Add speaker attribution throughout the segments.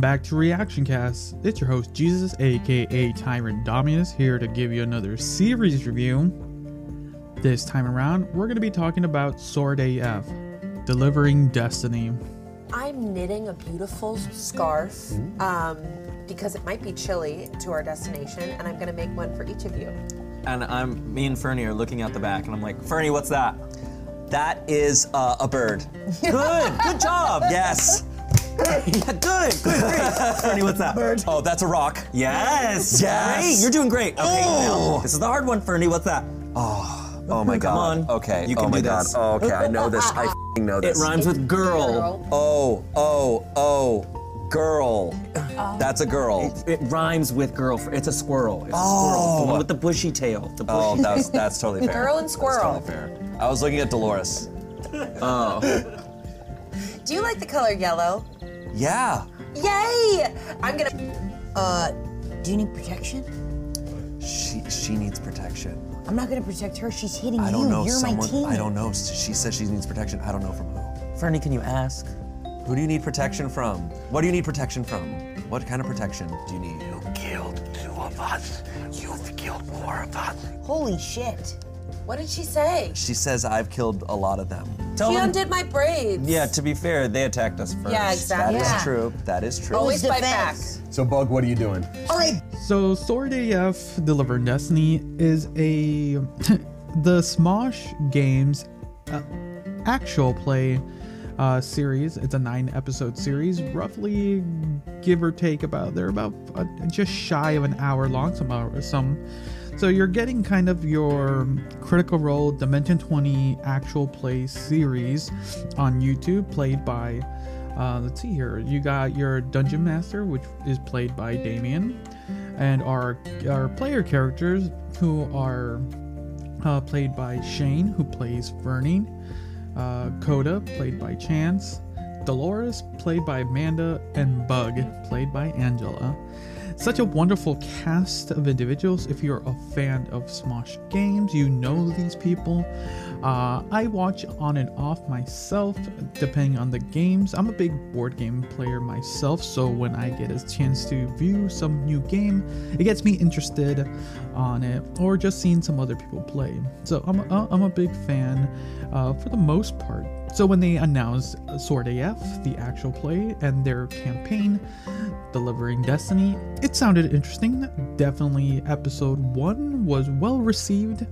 Speaker 1: back to Reaction Cast. It's your host Jesus, aka Tyrant Dominus, here to give you another series review. This time around, we're going to be talking about Sword AF, Delivering Destiny.
Speaker 2: I'm knitting a beautiful scarf um, because it might be chilly to our destination, and I'm going to make one for each of you.
Speaker 3: and I'm me and Fernie are looking out the back, and I'm like, Fernie, what's that?
Speaker 4: That is uh, a bird.
Speaker 3: Good, good job.
Speaker 4: Yes.
Speaker 3: Yeah, good, good, great. Fernie, what's that? Bird.
Speaker 4: Oh, that's a rock.
Speaker 3: Yes,
Speaker 4: Yes.
Speaker 3: Great, you're doing great. Okay,
Speaker 4: Oh.
Speaker 3: now this is the hard one, Fernie. What's that?
Speaker 4: Oh, oh oh my god.
Speaker 3: Come on.
Speaker 4: Okay.
Speaker 3: You can
Speaker 4: oh my
Speaker 3: do
Speaker 4: god.
Speaker 3: this.
Speaker 4: Oh, okay. I know this. I f***ing know this.
Speaker 3: It
Speaker 4: this.
Speaker 3: rhymes with girl.
Speaker 2: Girl.
Speaker 4: Oh, oh, oh, girl. That's a girl.
Speaker 3: It rhymes with girl. It's a squirrel. It's a
Speaker 4: Oh.
Speaker 3: squirrel. The one oh. with the bushy tail. The oh, bushy
Speaker 4: Oh, that's that's totally fair.
Speaker 2: Girl and
Speaker 4: That's
Speaker 2: squirrel.
Speaker 4: totally fair. I was looking at Dolores.
Speaker 2: Do you like the color yellow?
Speaker 4: Yeah.
Speaker 2: Yay! I'm going to.
Speaker 5: Uh, do you need protection?
Speaker 4: She she needs protection.
Speaker 5: I'm not gonna protect her. She's hitting
Speaker 4: I
Speaker 5: you.
Speaker 4: don't know
Speaker 5: You're my
Speaker 4: someone. I don't know. She says she needs protection. I don't know from who.
Speaker 3: Fernie, can you ask?
Speaker 4: Who do you need protection from? What do you need protection from? What kind of protection do you need? You killed two of us. You've killed more of us.
Speaker 5: Holy shit.
Speaker 2: What did she say?
Speaker 4: She says I've killed a lot of them.
Speaker 3: Tell
Speaker 2: She
Speaker 3: them.
Speaker 2: undid my braids.
Speaker 3: Yeah, to be fair, they attacked us first.
Speaker 2: Yeah, exactly.
Speaker 4: That is
Speaker 5: Yeah.
Speaker 4: true. That is true.
Speaker 2: Always
Speaker 5: Who's
Speaker 2: fight back.
Speaker 5: defense?
Speaker 6: So, Bug, what are you doing?
Speaker 5: All right.
Speaker 1: So, Sword AF Delivering Destiny is a the Smosh Games uh, actual play uh, series. It's a nine episode series, roughly give or take about they're about uh, just shy of an hour long. Some hour, some. So you're getting kind of your Critical Role Dimension 20 actual play series on YouTube, played by. Uh, let's see here. You got your Dungeon Master, which is played by Damien, and our our player characters who are uh, played by Shane, who plays Fernie, uh, Coda, played by Chance, Dolores, played by Amanda, and Bug, played by Angela. Such a wonderful cast of individuals. If you're a fan of Smosh games, you know these people. Uh, I watch on and off myself, depending on the games. I'm a big board game player myself, so when I get a chance to view some new game, it gets me interested on it, or just seeing some other people play. So I'm a, I'm a big fan uh, for the most part. So when they announced Sword AF, the actual play, and their campaign, Delivering Destiny, it sounded interesting. Definitely, episode one was well received,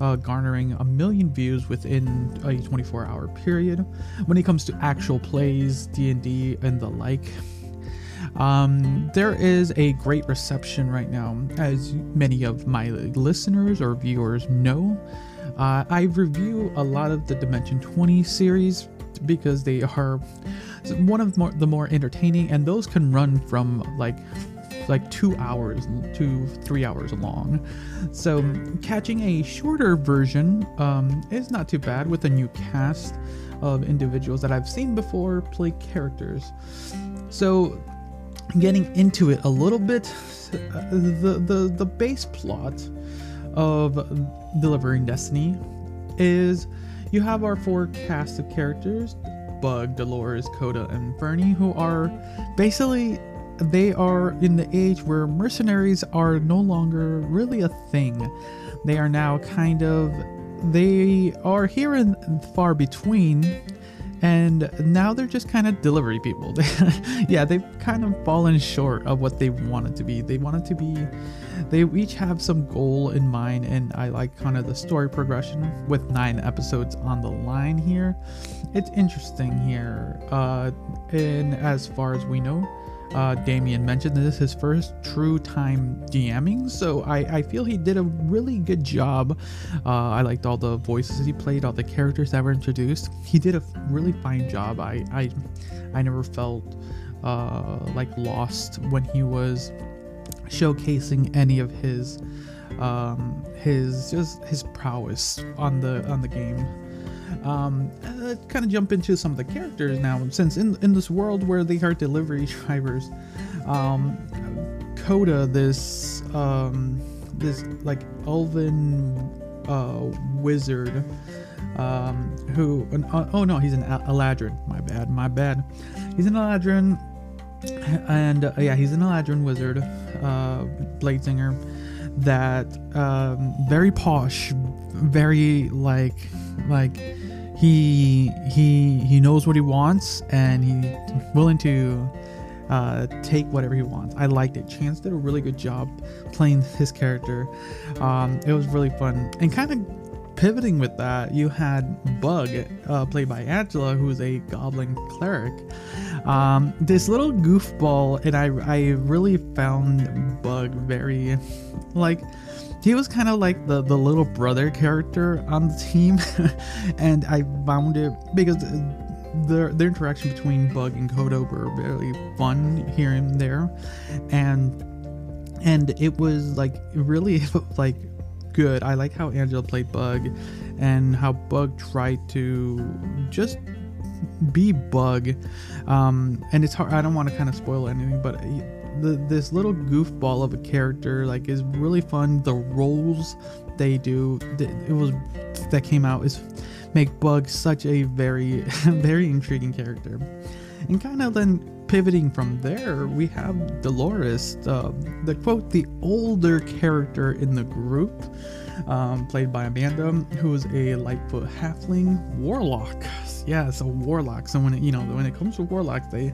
Speaker 1: uh, garnering a million views within a 24-hour period. When it comes to actual plays, D&D, and the like, um, there is a great reception right now, as many of my listeners or viewers know. Uh, I review a lot of the Dimension 20 series because they are one of the more, the more entertaining, and those can run from like like two hours to three hours long. So catching a shorter version um, is not too bad with a new cast of individuals that I've seen before play characters. So getting into it a little bit, uh, the the the base plot of delivering Destiny is you have our four cast of characters Bug, Dolores, Coda, and Fernie, who are basically they are in the age where mercenaries are no longer really a thing. They are now kind of they are here and far between and now they're just kind of delivery people. yeah, they've kind of fallen short of what they wanted to be. They wanted to be, they each have some goal in mind, and I like kind of the story progression with nine episodes on the line here. It's interesting here. Uh, and as far as we know, uh, Damien mentioned this is his first true time DMing, so I, I feel he did a really good job. Uh, I liked all the voices he played, all the characters that were introduced. He did a really fine job. I I, I never felt uh, like lost when he was showcasing any of his um, his just his prowess on the on the game. Um, uh, kind of jump into some of the characters now, since in in this world where they are delivery drivers, um, Coda, this um, this like elven uh, wizard, um, who uh, oh no, he's an Al- Eladrin. My bad, my bad. He's an Eladrin and uh, yeah, he's an Eladrin wizard, uh, blade singer, that um, very posh, very like like he he he knows what he wants and he's willing to uh, take whatever he wants. I liked it. Chance did a really good job playing his character. Um, it was really fun and kind of pivoting with that. You had Bug, uh, played by Angela, who's a goblin cleric. Um, this little goofball, and I I really found Bug very like he was kind of like the the little brother character on the team. And i found it because the the interaction between bug and Coda were very fun here and there. And and it was like really like good. I like how angela played bug and how bug tried to just be bug. Um and it's hard i don't want to kind of spoil anything but the this little goofball of a character like is really fun. The roles they do it was that came out is make bug such a very very intriguing character. And kind of then pivoting from there we have dolores uh, the quote the older character in the group um, played by amanda who is a lightfoot halfling warlock. Yeah so warlock. So when it you know when it comes to warlocks they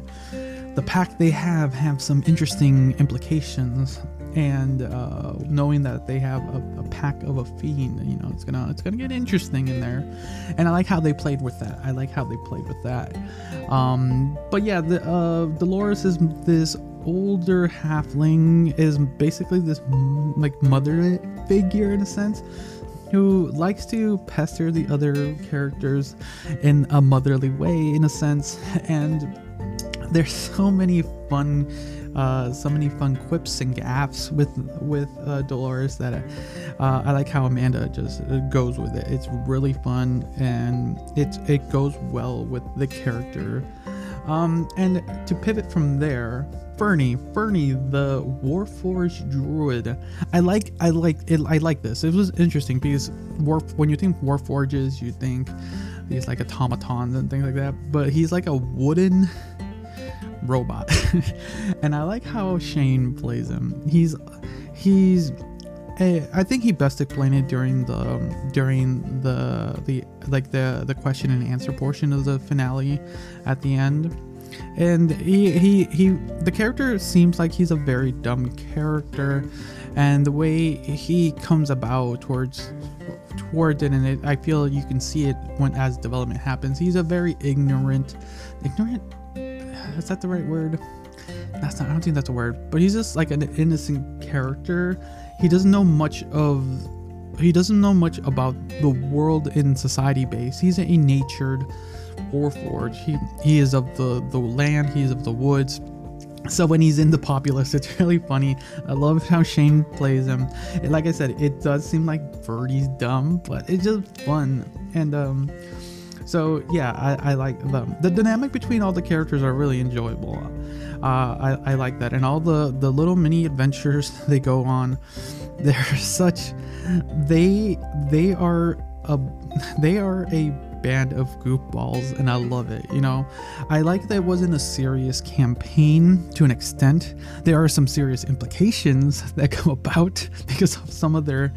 Speaker 1: the pack they have have some interesting implications. And uh, knowing that they have a, a, pack of a fiend you know it's gonna it's gonna get interesting in there. And i like how they played with that. I like how they played with that. Um, but yeah the uh, dolores is this older halfling is basically this like mother figure in a sense who likes to pester the other characters in a motherly way in a sense and there's so many fun uh, so many fun quips and gaffs with with uh, Dolores that uh, I like how Amanda just goes with it. It's really fun and it it goes well with the character. Um, and to pivot from there, Fernie, Fernie, the Warforged druid. I like I like it. I like this. It was interesting because war when you think Warforges, you think these like automatons and things like that. But he's like a wooden robot and i like how shane plays him he's he's eh, I think he best explained it during the during the the like the the question and answer portion of the finale at the end and he he he the character seems like he's a very dumb character and the way he comes about towards towards it and it, i feel you can see it when as development happens he's a very ignorant ignorant is that the right word? That's not. I don't think that's a word. But he's just like an innocent character. He doesn't know much of. He doesn't know much about the world in society base. He's a natured warforged. He he is of the the land. He is of the woods. So when he's in the populace, it's really funny. I love how Shane plays him. And like I said, it does seem like Birdie's dumb, but it's just fun. And um, so yeah, I, I like them. The dynamic between all the characters are really enjoyable. Uh, I, I like that, and all the the little mini adventures they go on. They're such. They they are a they are a band of goofballs and I love it. You know, I like that it wasn't a serious campaign to an extent. There are some serious implications that come about because of some of their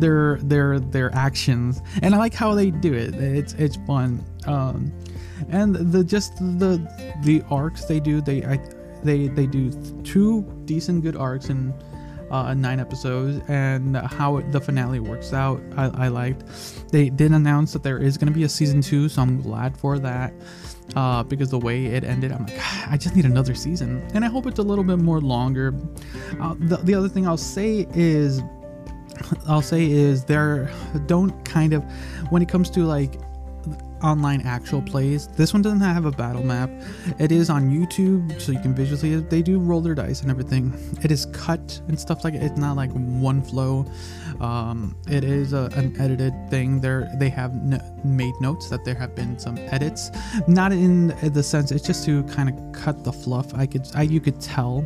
Speaker 1: their their their actions, and I like how they do it. It's it's fun. Um, and the just the the arcs they do they I, they they do two decent good arcs and uh, nine episodes and how it, the finale works out I, I, liked. They did announce that there is going to be a season two so i'm glad for that uh, because the way it ended i'm like i just need another season. And i hope it's a little bit more longer. Uh, the, the other thing i'll say is i'll say is there don't kind of when it comes to like online actual plays. This one doesn't have a battle map. It is on YouTube, so you can visually. They do roll their dice and everything. It is cut and stuff like it. It's not like one flow. Um, it is a, an edited thing. There, they have made notes that there have been some edits, not in the sense. It's just to kind of cut the fluff. I could, I, you could tell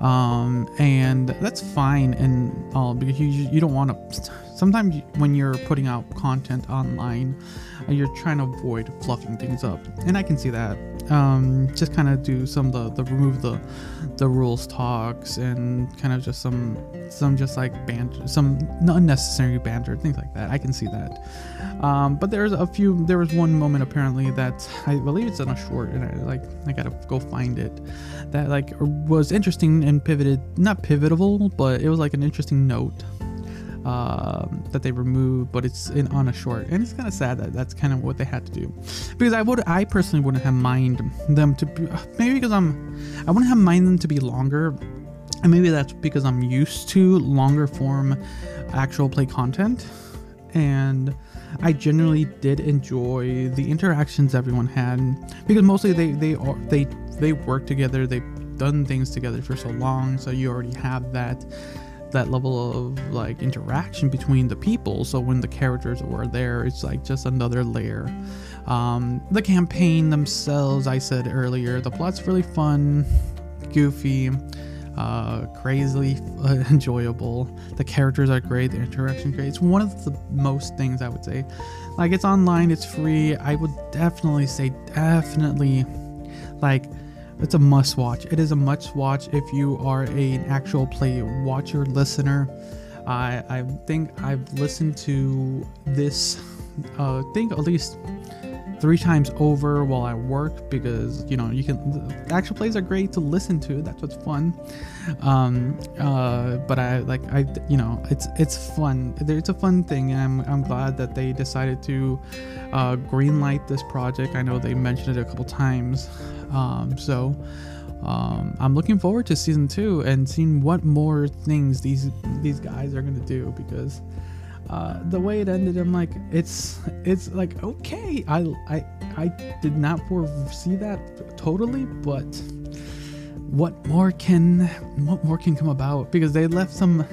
Speaker 1: um, and that's fine and all because you you don't want to sometimes when you're putting out content online, uh, you're trying to avoid fluffing things up, and I can see that. Um, just kind of do some of the, the remove the the rules talks and kind of just some some just like banter, some unnecessary banter, things like that. I can see that. Um, but there's a few. There was one moment apparently that I believe it's in a short, and I like I gotta go find it. That like was interesting and pivoted, not pivotal, but it was like an interesting note um, that they removed, but it's in on a short, and it's kind of sad that that's kind of what they had to do, because I would, I personally wouldn't have mind them to be, maybe because I'm, I wouldn't have mind them to be longer, and maybe that's because I'm used to longer form actual play content, and I generally did enjoy the interactions everyone had. Because mostly they they are they they work together, they've done things together for so long, so you already have that that level of like interaction between the people. So when the characters were there it's like just another layer. Um, the campaign themselves i said earlier the plot's really fun goofy uh, crazily uh, enjoyable. The characters are great the interaction great. It's one of the most things i would say. Like it's online it's free. I would definitely say definitely like it's a must watch. It is a must watch if you are an actual play watcher listener. I I think I've listened to this uh think at least three times over while I work because you know you can actual plays are great to listen to. That's what's fun. Um, uh, but I like I you know it's it's fun. It's a fun thing, and I'm I'm glad that they decided to uh, greenlight this project. I know they mentioned it a couple times. Um, so um, I'm looking forward to season two and seeing what more things these these guys are gonna do because uh, the way it ended, I'm like, it's it's like okay, I I I did not foresee that totally, but what more can what more can come about because they left some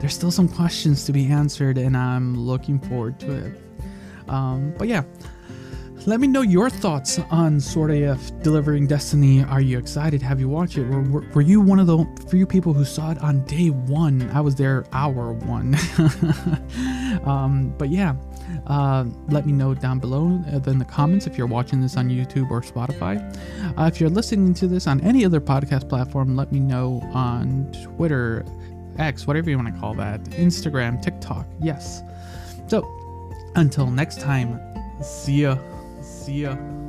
Speaker 1: there's still some questions to be answered and I'm looking forward to it. Um, but yeah, let me know your thoughts on Sword AF delivering Destiny. Are you excited? Have you watched it? Were, were, were you one of the few people who saw it on day one? I was there hour one. um, but yeah, uh, let me know down below uh, in the comments if you're watching this on YouTube or Spotify. Uh, if you're listening to this on any other podcast platform, let me know on Twitter, X, whatever you want to call that, Instagram, TikTok. Yes. So until next time. See ya. See ya.